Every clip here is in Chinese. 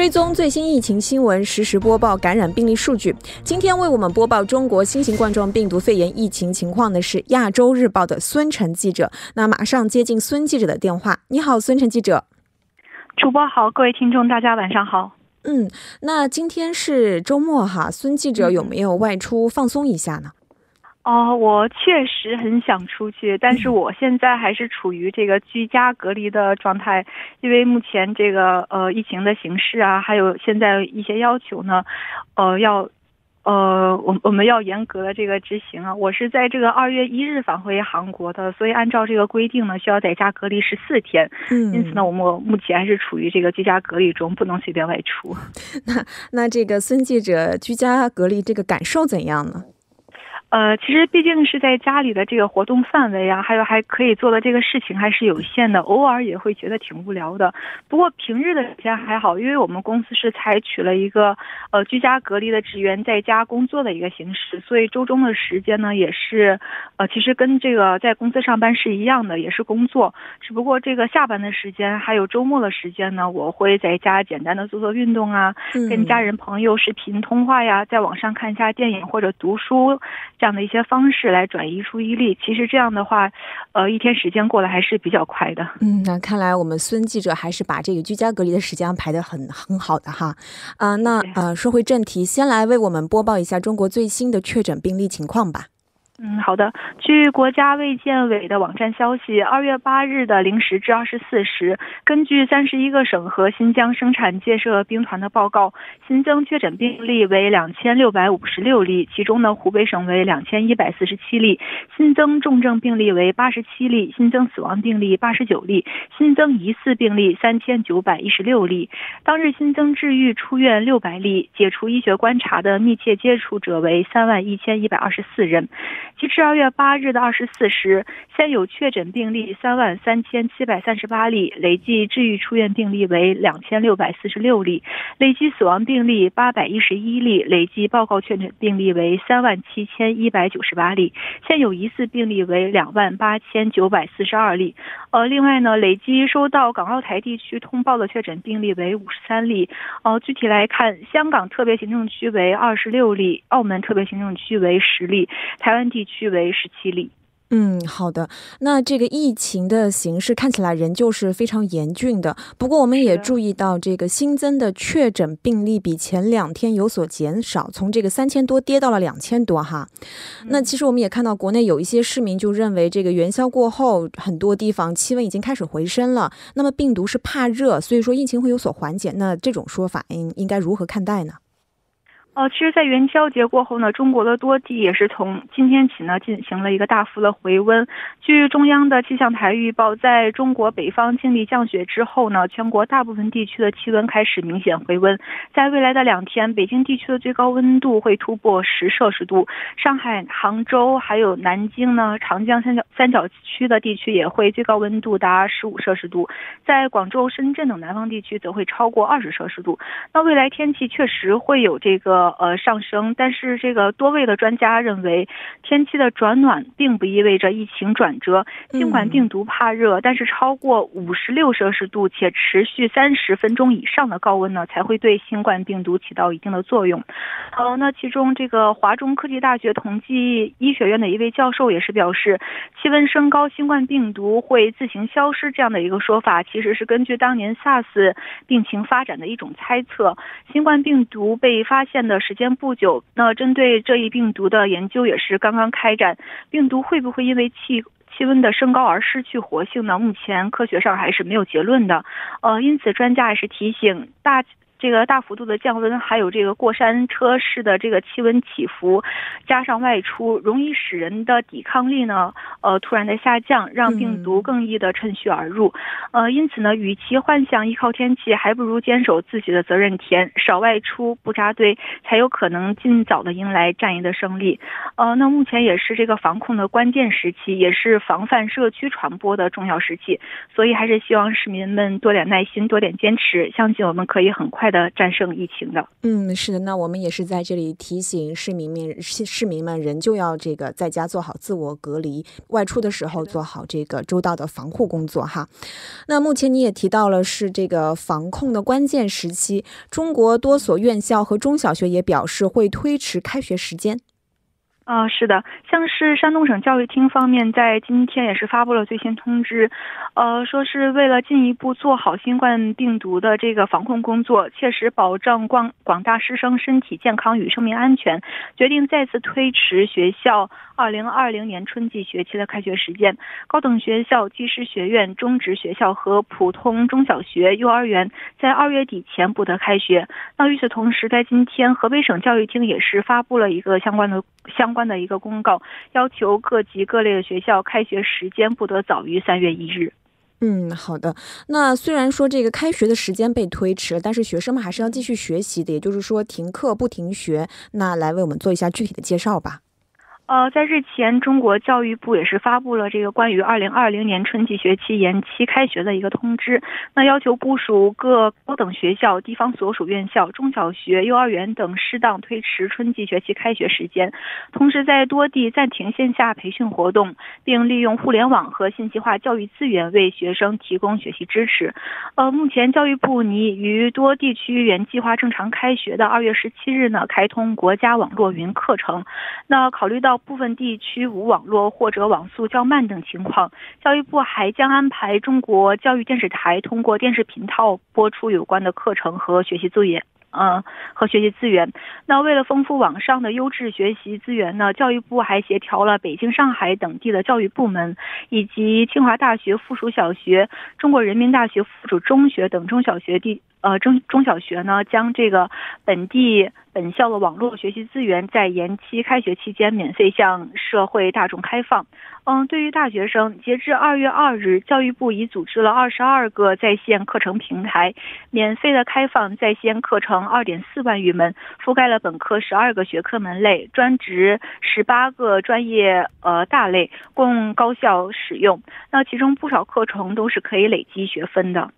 追踪最新疫情新闻，实时播报感染病例数据。今天为我们播报中国新型冠状病毒肺炎疫情情况的是亚洲日报的孙晨记者。那马上接进孙记者的电话。你好，孙晨记者。主播好，各位听众，大家晚上好。嗯，那今天是周末哈，孙记者有没有外出放松一下呢？哦，我确实很想出去，但是我现在还是处于这个居家隔离的状态，因为目前这个呃疫情的形势啊，还有现在一些要求呢，呃要呃我我们要严格的这个执行啊。我是在这个二月一日返回韩国的，所以按照这个规定呢，需要在家隔离十四天。嗯，因此呢，我们目前还是处于这个居家隔离中，不能随便外出。那那这个孙记者居家隔离这个感受怎样呢？呃，其实毕竟是在家里的这个活动范围啊，还有还可以做的这个事情还是有限的，偶尔也会觉得挺无聊的。不过平日的时间还好，因为我们公司是采取了一个呃居家隔离的职员在家工作的一个形式，所以周中的时间呢也是呃其实跟这个在公司上班是一样的，也是工作，只不过这个下班的时间还有周末的时间呢，我会在家简单的做做运动啊，跟家人朋友视频通话呀，在网上看一下电影或者读书。这样的一些方式来转移注意力，其实这样的话，呃，一天时间过得还是比较快的。嗯，那看来我们孙记者还是把这个居家隔离的时间安排的很很好的哈。啊，那呃，说回正题，先来为我们播报一下中国最新的确诊病例情况吧。嗯，好的。据国家卫健委的网站消息，二月八日的零时至二十四时，根据三十一个省和新疆生产建设兵团的报告，新增确诊病例为两千六百五十六例，其中呢，湖北省为两千一百四十七例，新增重症病例为八十七例，新增死亡病例八十九例，新增疑似病例三千九百一十六例。当日新增治愈出院六百例，解除医学观察的密切接触者为三万一千一百二十四人。截至二月八日的二十四时，现有确诊病例三万三千七百三十八例，累计治愈出院病例为两千六百四十六例，累计死亡病例八百一十一例，累计报告确诊病例为三万七千一百九十八例，现有疑似病例为两万八千九百四十二例。呃，另外呢，累计收到港澳台地区通报的确诊病例为五十三例。呃，具体来看，香港特别行政区为二十六例，澳门特别行政区为十例，台湾地。区为十七例。嗯，好的。那这个疫情的形势看起来仍旧是非常严峻的。不过，我们也注意到，这个新增的确诊病例比前两天有所减少，从这个三千多跌到了两千多哈。那其实我们也看到，国内有一些市民就认为，这个元宵过后，很多地方气温已经开始回升了。那么病毒是怕热，所以说疫情会有所缓解。那这种说法应应该如何看待呢？呃，其实，在元宵节过后呢，中国的多地也是从今天起呢进行了一个大幅的回温。据中央的气象台预报，在中国北方经历降雪之后呢，全国大部分地区的气温开始明显回温。在未来的两天，北京地区的最高温度会突破十摄氏度，上海、杭州还有南京呢，长江三角三角区的地区也会最高温度达十五摄氏度，在广州、深圳等南方地区则会超过二十摄氏度。那未来天气确实会有这个。呃，上升，但是这个多位的专家认为，天气的转暖并不意味着疫情转折。尽管病毒怕热，但是超过五十六摄氏度且持续三十分钟以上的高温呢，才会对新冠病毒起到一定的作用。好，那其中这个华中科技大学同济医学院的一位教授也是表示，气温升高，新冠病毒会自行消失这样的一个说法，其实是根据当年 SARS 病情发展的一种猜测。新冠病毒被发现。的时间不久，那针对这一病毒的研究也是刚刚开展。病毒会不会因为气气温的升高而失去活性呢？目前科学上还是没有结论的。呃，因此专家也是提醒大。这个大幅度的降温，还有这个过山车式的这个气温起伏，加上外出，容易使人的抵抗力呢，呃，突然的下降，让病毒更易的趁虚而入。呃，因此呢，与其幻想依靠天气，还不如坚守自己的责任田，少外出，不扎堆，才有可能尽早的迎来战役的胜利。呃，那目前也是这个防控的关键时期，也是防范社区传播的重要时期，所以还是希望市民们多点耐心，多点坚持，相信我们可以很快。快的战胜疫情的。嗯，是的，那我们也是在这里提醒市民们，市民们仍旧要这个在家做好自我隔离，外出的时候做好这个周到的防护工作哈。那目前你也提到了是这个防控的关键时期，中国多所院校和中小学也表示会推迟开学时间。啊，是的，像是山东省教育厅方面在今天也是发布了最新通知，呃，说是为了进一步做好新冠病毒的这个防控工作，切实保障广广大师生身体健康与生命安全，决定再次推迟学校二零二零年春季学期的开学时间。高等学校、技师学院、中职学校和普通中小学、幼儿园在二月底前不得开学。那与此同时，在今天，河北省教育厅也是发布了一个相关的相关。的一个公告，要求各级各类的学校开学时间不得早于三月一日。嗯，好的。那虽然说这个开学的时间被推迟，但是学生们还是要继续学习的，也就是说停课不停学。那来为我们做一下具体的介绍吧。呃，在日前，中国教育部也是发布了这个关于二零二零年春季学期延期开学的一个通知。那要求部署各高等学校、地方所属院校、中小学、幼儿园等适当推迟春季学期开学时间，同时在多地暂停线下培训活动，并利用互联网和信息化教育资源为学生提供学习支持。呃，目前教育部拟于多地区原计划正常开学的二月十七日呢，开通国家网络云课程。那考虑到部分地区无网络或者网速较慢等情况，教育部还将安排中国教育电视台通过电视频道播出有关的课程和学习作业。嗯，和学习资源。那为了丰富网上的优质学习资源呢，教育部还协调了北京、上海等地的教育部门，以及清华大学附属小学、中国人民大学附属中学等中小学地。呃，中中小学呢，将这个本地本校的网络学习资源在延期开学期间免费向社会大众开放。嗯，对于大学生，截至二月二日，教育部已组织了二十二个在线课程平台，免费的开放在线课程二点四万余门，覆盖了本科十二个学科门类，专职十八个专业呃大类，供高校使用。那其中不少课程都是可以累积学分的。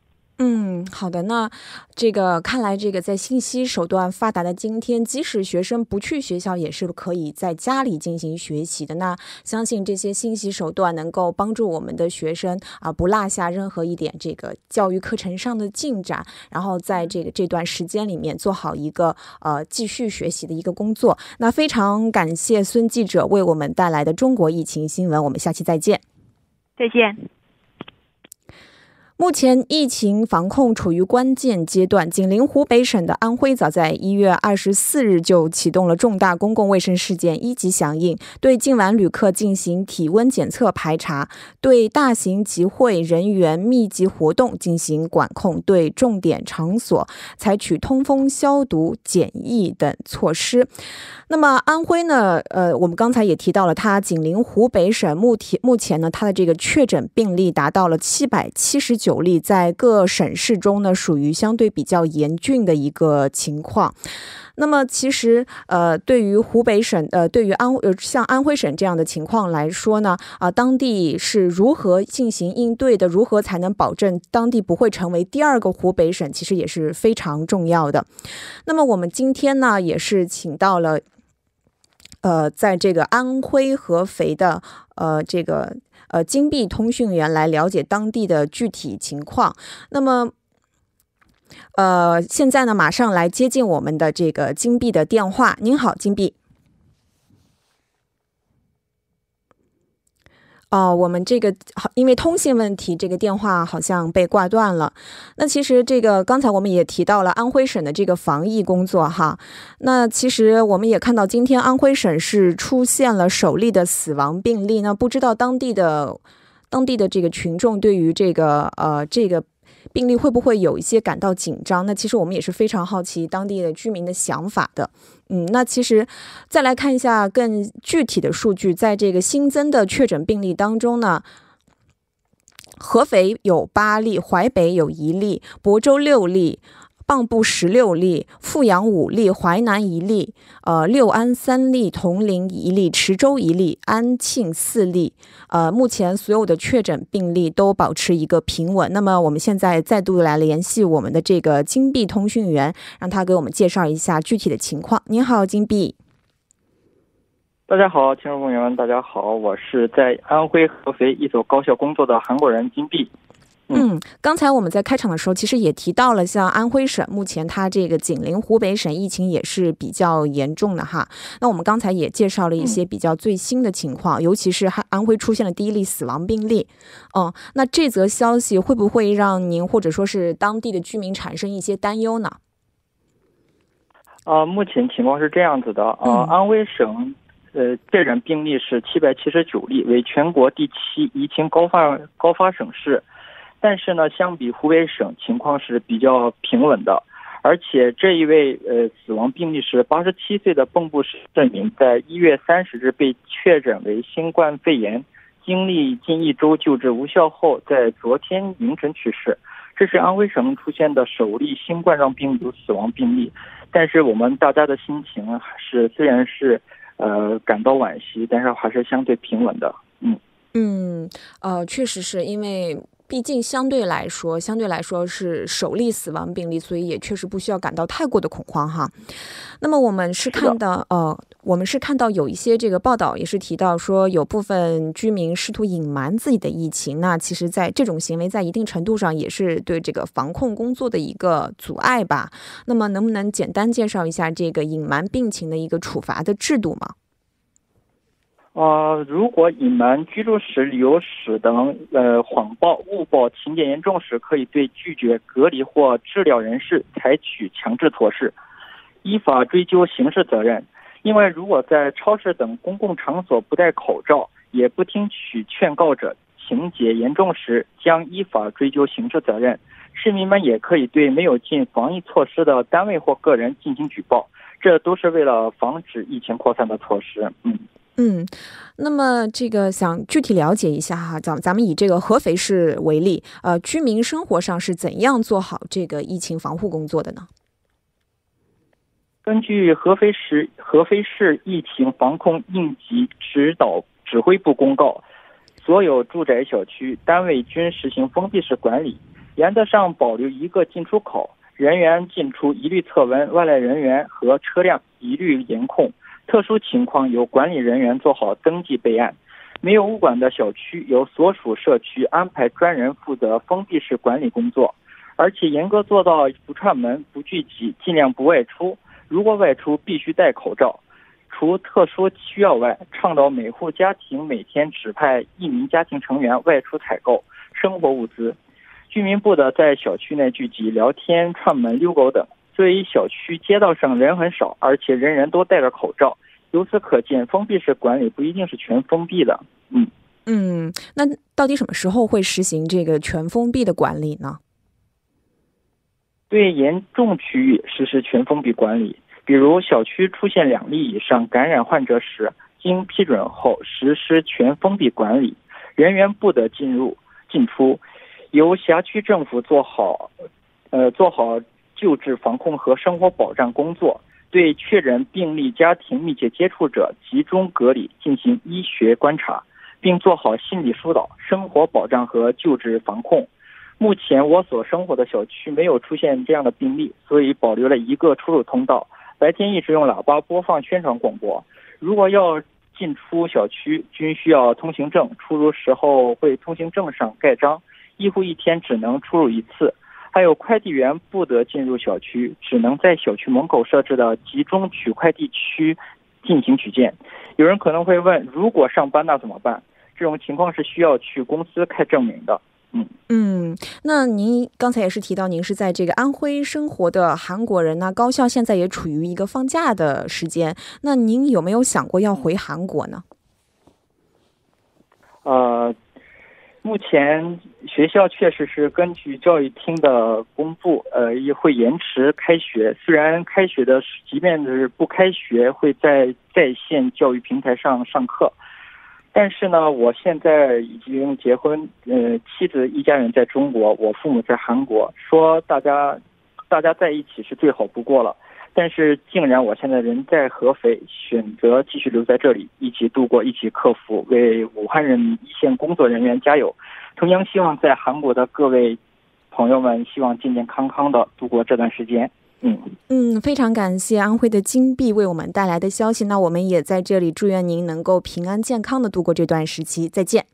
嗯，好的。那这个看来，这个在信息手段发达的今天，即使学生不去学校，也是可以在家里进行学习的。那相信这些信息手段能够帮助我们的学生啊，不落下任何一点这个教育课程上的进展，然后在这个这段时间里面做好一个呃继续学习的一个工作。那非常感谢孙记者为我们带来的中国疫情新闻。我们下期再见。再见。目前疫情防控处于关键阶段，紧邻湖北省的安徽早在一月二十四日就启动了重大公共卫生事件一级响应，对境外旅客进行体温检测排查，对大型集会人员密集活动进行管控，对重点场所采取通风、消毒、检疫等措施。那么安徽呢？呃，我们刚才也提到了，它紧邻湖北省，目前目前呢，它的这个确诊病例达到了七百七十九例，在各省市中呢，属于相对比较严峻的一个情况。那么其实，呃，对于湖北省，呃，对于安呃像安徽省这样的情况来说呢，啊，当地是如何进行应对的？如何才能保证当地不会成为第二个湖北省？其实也是非常重要的。那么我们今天呢，也是请到了。呃，在这个安徽合肥的呃这个呃金币通讯员来了解当地的具体情况。那么，呃，现在呢，马上来接近我们的这个金币的电话。您好，金币。哦，我们这个，因为通信问题，这个电话好像被挂断了。那其实这个刚才我们也提到了安徽省的这个防疫工作哈。那其实我们也看到，今天安徽省是出现了首例的死亡病例。那不知道当地的当地的这个群众对于这个呃这个。病例会不会有一些感到紧张？那其实我们也是非常好奇当地的居民的想法的。嗯，那其实再来看一下更具体的数据，在这个新增的确诊病例当中呢，合肥有八例，淮北有一例，亳州六例。蚌埠十六例，阜阳五例，淮南一例，呃，六安三例，铜陵一例，池州一例，安庆四例。呃，目前所有的确诊病例都保持一个平稳。那么我们现在再度来联系我们的这个金币通讯员，让他给我们介绍一下具体的情况。您好，金币。大家好，听众朋友们，大家好，我是在安徽合肥一所高校工作的韩国人金币。嗯，刚才我们在开场的时候，其实也提到了，像安徽省目前它这个紧邻湖北省，疫情也是比较严重的哈。那我们刚才也介绍了一些比较最新的情况，尤其是安安徽出现了第一例死亡病例。嗯，那这则消息会不会让您或者说是当地的居民产生一些担忧呢？啊，目前情况是这样子的啊，安徽省。呃，确诊病例是七百七十九例，为全国第七疫情高发高发省市。但是呢，相比湖北省，情况是比较平稳的。而且这一位呃死亡病例是八十七岁的蚌埠市市民，在一月三十日被确诊为新冠肺炎，经历近一周救治无效后，在昨天凌晨去世。这是安徽省出现的首例新冠状病毒死亡病例。但是我们大家的心情是虽然是。呃，感到惋惜，但是还是相对平稳的。嗯嗯，呃，确实是因为。毕竟相对来说，相对来说是首例死亡病例，所以也确实不需要感到太过的恐慌哈。那么我们是看到，呃，我们是看到有一些这个报道也是提到说，有部分居民试图隐瞒自己的疫情。那其实，在这种行为在一定程度上也是对这个防控工作的一个阻碍吧。那么，能不能简单介绍一下这个隐瞒病情的一个处罚的制度吗？呃，如果隐瞒居住史、旅游史等呃谎报、误报情节严重时，可以对拒绝隔离或治疗人士采取强制措施，依法追究刑事责任。另外，如果在超市等公共场所不戴口罩，也不听取劝告者，情节严重时，将依法追究刑事责任。市民们也可以对没有尽防疫措施的单位或个人进行举报，这都是为了防止疫情扩散的措施。嗯。嗯，那么这个想具体了解一下哈，咱咱们以这个合肥市为例，呃，居民生活上是怎样做好这个疫情防护工作的呢？根据合肥市合肥市疫情防控应急指导指挥部公告，所有住宅小区单位均实行封闭式管理，原则上保留一个进出口，人员进出一律测温，外来人员和车辆一律严控。特殊情况由管理人员做好登记备案，没有物管的小区由所属社区安排专人负责封闭式管理工作，而且严格做到不串门、不聚集，尽量不外出。如果外出，必须戴口罩。除特殊需要外，倡导每户家庭每天指派一名家庭成员外出采购生活物资，居民不得在小区内聚集、聊天、串门、遛狗等。所以小区街道上人很少，而且人人都戴着口罩。由此可见，封闭式管理不一定是全封闭的。嗯嗯，那到底什么时候会实行这个全封闭的管理呢？对严重区域实施全封闭管理，比如小区出现两例以上感染患者时，经批准后实施全封闭管理，人员不得进入进出，由辖区政府做好，呃，做好。救治、防控和生活保障工作，对确诊病例家庭密切接触者集中隔离，进行医学观察，并做好心理疏导、生活保障和救治防控。目前我所生活的小区没有出现这样的病例，所以保留了一个出入通道。白天一直用喇叭播放宣传广播。如果要进出小区，均需要通行证，出入时候会通行证上盖章。一户一天只能出入一次。还有快递员不得进入小区，只能在小区门口设置的集中取快递区进行取件。有人可能会问，如果上班那怎么办？这种情况是需要去公司开证明的。嗯嗯，那您刚才也是提到您是在这个安徽生活的韩国人，那高校现在也处于一个放假的时间，那您有没有想过要回韩国呢？呃。目前学校确实是根据教育厅的公布，呃，也会延迟开学。虽然开学的，即便是不开学，会在在线教育平台上上课，但是呢，我现在已经结婚，呃，妻子一家人在中国，我父母在韩国，说大家大家在一起是最好不过了。但是竟然我现在人在合肥，选择继续留在这里，一起度过，一起克服，为武汉人民一线工作人员加油。同样希望在韩国的各位朋友们，希望健健康康的度过这段时间。嗯嗯，非常感谢安徽的金币为我们带来的消息。那我们也在这里祝愿您能够平安健康的度过这段时期。再见。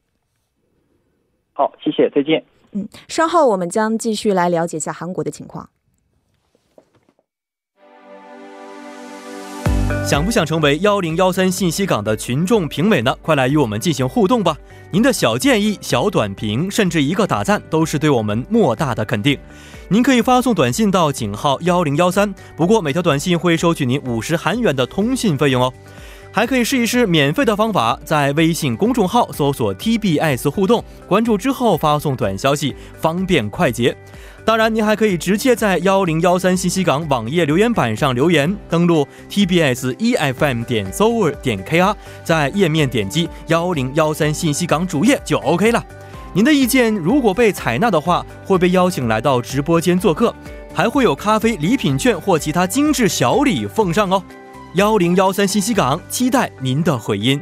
好，谢谢，再见。嗯，稍后我们将继续来了解一下韩国的情况。想不想成为幺零幺三信息港的群众评委呢？快来与我们进行互动吧！您的小建议、小短评，甚至一个打赞，都是对我们莫大的肯定。您可以发送短信到井号幺零幺三，不过每条短信会收取您五十韩元的通信费用哦。还可以试一试免费的方法，在微信公众号搜索 TBS 互动，关注之后发送短消息，方便快捷。当然，您还可以直接在幺零幺三信息港网页留言板上留言，登录 tbs efm 点 s o v e r 点 kr，在页面点击幺零幺三信息港主页就 OK 了。您的意见如果被采纳的话，会被邀请来到直播间做客，还会有咖啡礼品券或其他精致小礼奉上哦。幺零幺三信息港期待您的回音。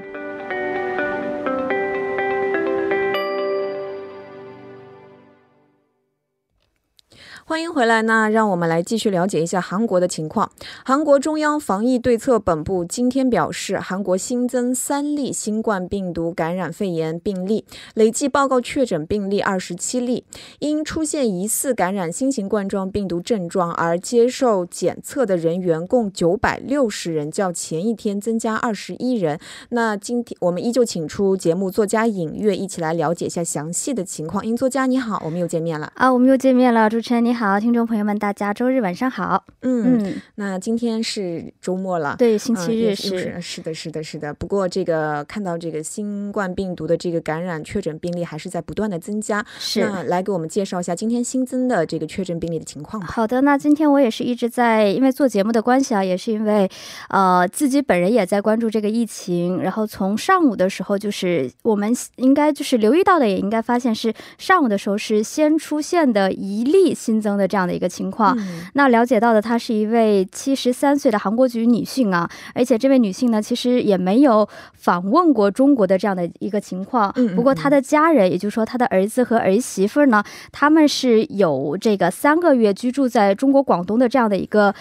欢迎回来，那让我们来继续了解一下韩国的情况。韩国中央防疫对策本部今天表示，韩国新增三例新冠病毒感染肺炎病例，累计报告确诊病例二十七例。因出现疑似感染新型冠状病毒症状而接受检测的人员共九百六十人，较前一天增加二十一人。那今天我们依旧请出节目作家尹月，一起来了解一下详细的情况。尹作家你好，我们又见面了啊，我们又见面了，主持人你。好，听众朋友们，大家周日晚上好。嗯嗯，那今天是周末了，对，星期日是是的，是的，是的。不过这个看到这个新冠病毒的这个感染确诊病例还是在不断的增加。是，那来给我们介绍一下今天新增的这个确诊病例的情况吧。好的，那今天我也是一直在，因为做节目的关系啊，也是因为呃自己本人也在关注这个疫情。然后从上午的时候，就是我们应该就是留意到的，也应该发现是上午的时候是先出现的一例新增。的这样的一个情况，那了解到的，她是一位七十三岁的韩国籍女性啊，而且这位女性呢，其实也没有访问过中国的这样的一个情况。不过她的家人，也就是说她的儿子和儿媳妇呢，他们是有这个三个月居住在中国广东的这样的一个。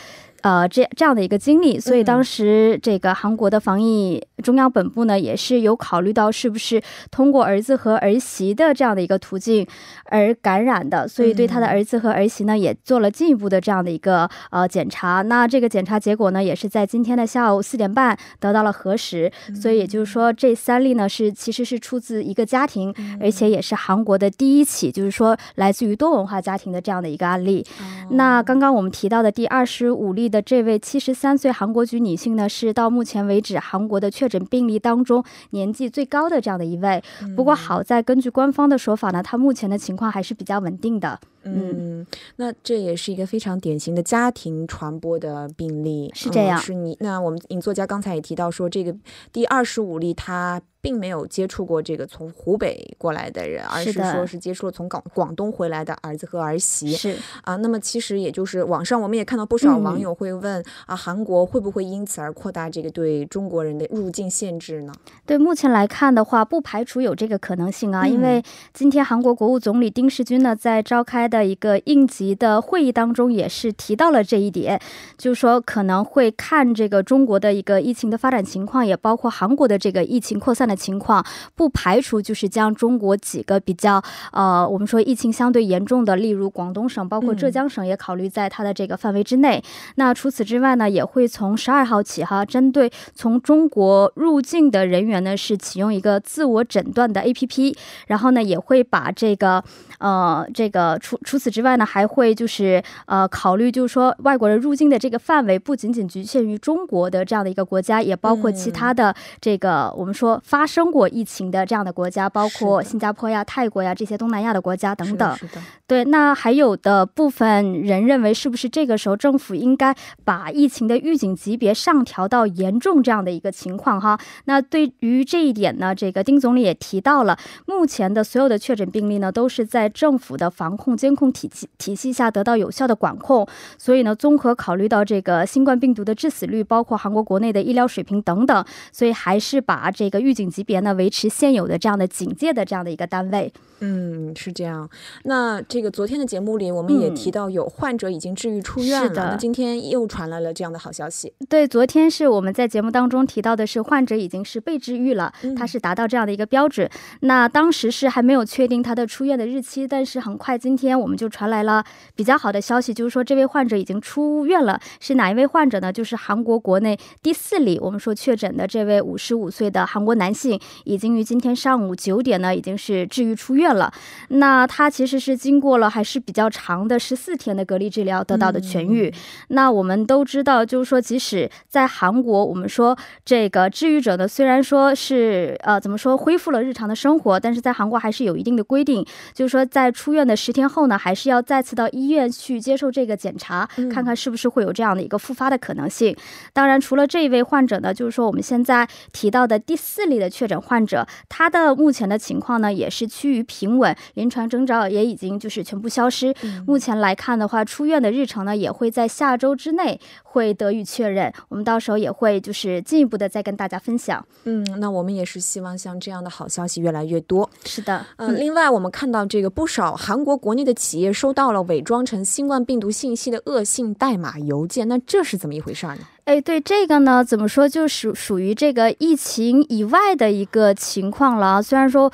呃，这这样的一个经历，所以当时这个韩国的防疫中央本部呢，也是有考虑到是不是通过儿子和儿媳的这样的一个途径而感染的，所以对他的儿子和儿媳呢，也做了进一步的这样的一个呃检查。那这个检查结果呢，也是在今天的下午四点半得到了核实，所以也就是说，这三例呢是其实是出自一个家庭，而且也是韩国的第一起，就是说来自于多文化家庭的这样的一个案例。那刚刚我们提到的第二十五例的。这位七十三岁韩国籍女性呢，是到目前为止韩国的确诊病例当中年纪最高的这样的一位。不过好在根据官方的说法呢，她目前的情况还是比较稳定的。嗯，那这也是一个非常典型的家庭传播的病例，是这样。是你那我们尹作家刚才也提到说，这个第二十五例他。并没有接触过这个从湖北过来的人，而是说是接触了从广广东回来的儿子和儿媳。是啊，那么其实也就是网上我们也看到不少网友会问啊，韩国会不会因此而扩大这个对中国人的入境限制呢？对，目前来看的话，不排除有这个可能性啊。因为今天韩国国务总理丁世军呢，在召开的的一个应急的会议当中，也是提到了这一点，就是说可能会看这个中国的一个疫情的发展情况，也包括韩国的这个疫情扩散的。情况不排除就是将中国几个比较呃，我们说疫情相对严重的，例如广东省，包括浙江省也考虑在它的这个范围之内。那除此之外呢，也会从十二号起哈，针对从中国入境的人员呢，是启用一个自我诊断的 APP，然后呢，也会把这个呃这个除除此之外呢，还会就是呃考虑就是说外国人入境的这个范围不仅仅局限于中国的这样的一个国家，也包括其他的这个我们说发。发生过疫情的这样的国家，包括新加坡呀、泰国呀这些东南亚的国家等等。对，那还有的部分人认为，是不是这个时候政府应该把疫情的预警级别上调到严重这样的一个情况？哈，那对于这一点呢，这个丁总理也提到了，目前的所有的确诊病例呢，都是在政府的防控监监控体系体系下得到有效的管控。所以呢，综合考虑到这个新冠病毒的致死率，包括韩国国内的医疗水平等等，所以还是把这个预警级别呢维持现有的这样的警戒的这样的一个单位。嗯，是这样。那这个昨天的节目里，我们也提到有患者已经治愈出院了。那今天又传来了这样的好消息。对，昨天是我们在节目当中提到的是患者已经是被治愈了，他是达到这样的一个标准。那当时是还没有确定他的出院的日期，但是很快今天我们就传来了比较好的消息，就是说这位患者已经出院了。是哪一位患者呢？就是韩国国内第四例我们说确诊的这位五十五岁的韩国男性，已经于今天上午九点呢，已经是治愈出院。了，那他其实是经过了还是比较长的十四天的隔离治疗得到的痊愈。那我们都知道，就是说，即使在韩国，我们说这个治愈者呢，虽然说是呃怎么说恢复了日常的生活，但是在韩国还是有一定的规定，就是说在出院的十天后呢，还是要再次到医院去接受这个检查，看看是不是会有这样的一个复发的可能性。当然，除了这一位患者呢，就是说我们现在提到的第四例的确诊患者，他的目前的情况呢，也是趋于平。平稳，临床征兆也已经就是全部消失。目前来看的话，出院的日程呢也会在下周之内会得以确认。我们到时候也会就是进一步的再跟大家分享。嗯，那我们也是希望像这样的好消息越来越多。是的，嗯，另外我们看到这个不少韩国国内的企业收到了伪装成新冠病毒信息的恶性代码邮件，那这是怎么一回事呢？哎，对这个呢，怎么说就属属于这个疫情以外的一个情况了。虽然说。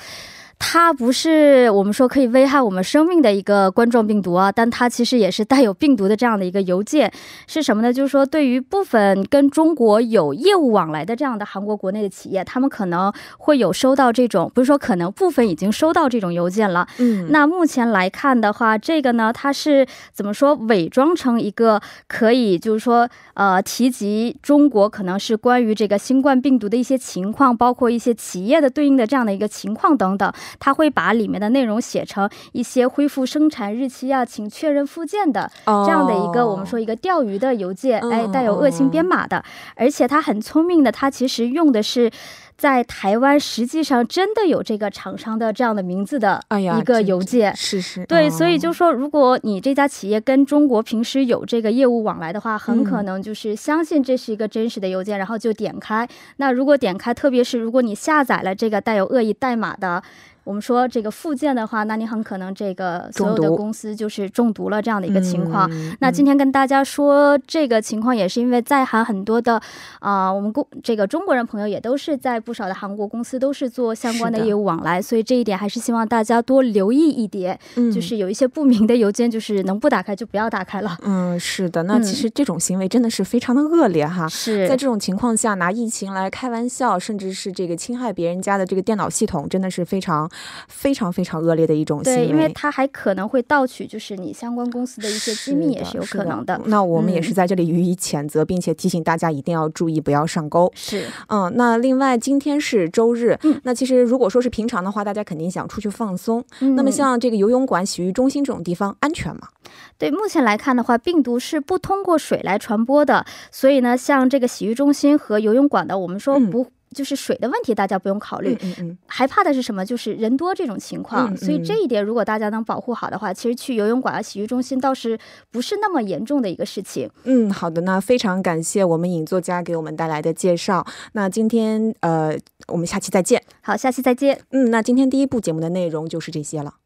它不是我们说可以危害我们生命的一个冠状病毒啊，但它其实也是带有病毒的这样的一个邮件，是什么呢？就是说，对于部分跟中国有业务往来的这样的韩国国内的企业，他们可能会有收到这种，不是说可能部分已经收到这种邮件了。嗯，那目前来看的话，这个呢，它是怎么说？伪装成一个可以就是说，呃，提及中国可能是关于这个新冠病毒的一些情况，包括一些企业的对应的这样的一个情况等等。他会把里面的内容写成一些恢复生产日期啊，请确认附件的这样的一个我们说一个钓鱼的邮件，哎，带有恶性编码的，而且他很聪明的，他其实用的是。在台湾，实际上真的有这个厂商的这样的名字的一个邮件，是是，对，所以就说，如果你这家企业跟中国平时有这个业务往来的话，很可能就是相信这是一个真实的邮件，然后就点开。那如果点开，特别是如果你下载了这个带有恶意代码的。我们说这个附件的话，那你很可能这个所有的公司就是中毒了这样的一个情况。那今天跟大家说这个情况，也是因为在韩很多的啊，我们公这个中国人朋友也都是在不少的韩国公司都是做相关的业务往来，所以这一点还是希望大家多留意一点。嗯，就是有一些不明的邮件，就是能不打开就不要打开了。嗯，是的，那其实这种行为真的是非常的恶劣哈。是在这种情况下拿疫情来开玩笑，甚至是这个侵害别人家的这个电脑系统，真的是非常。非常非常恶劣的一种行为，对，因为它还可能会盗取，就是你相关公司的一些机密，也是有可能的。那我们也是在这里予以谴责，并且提醒大家一定要注意，不要上钩。是，嗯，那另外今天是周日，那其实如果说是平常的话，大家肯定想出去放松。那么像这个游泳馆、洗浴中心这种地方，安全吗？对，目前来看的话，病毒是不通过水来传播的，所以呢，像这个洗浴中心和游泳馆的，我们说不。就是水的问题，大家不用考虑。嗯嗯，害怕的是什么？就是人多这种情况。所以这一点，如果大家能保护好的话，其实去游泳馆啊、洗浴中心倒是不是那么严重的一个事情。嗯，好的，那非常感谢我们影作家给我们带来的介绍。那今天呃，我们下期再见。好，下期再见。嗯，那今天第一部节目的内容就是这些了。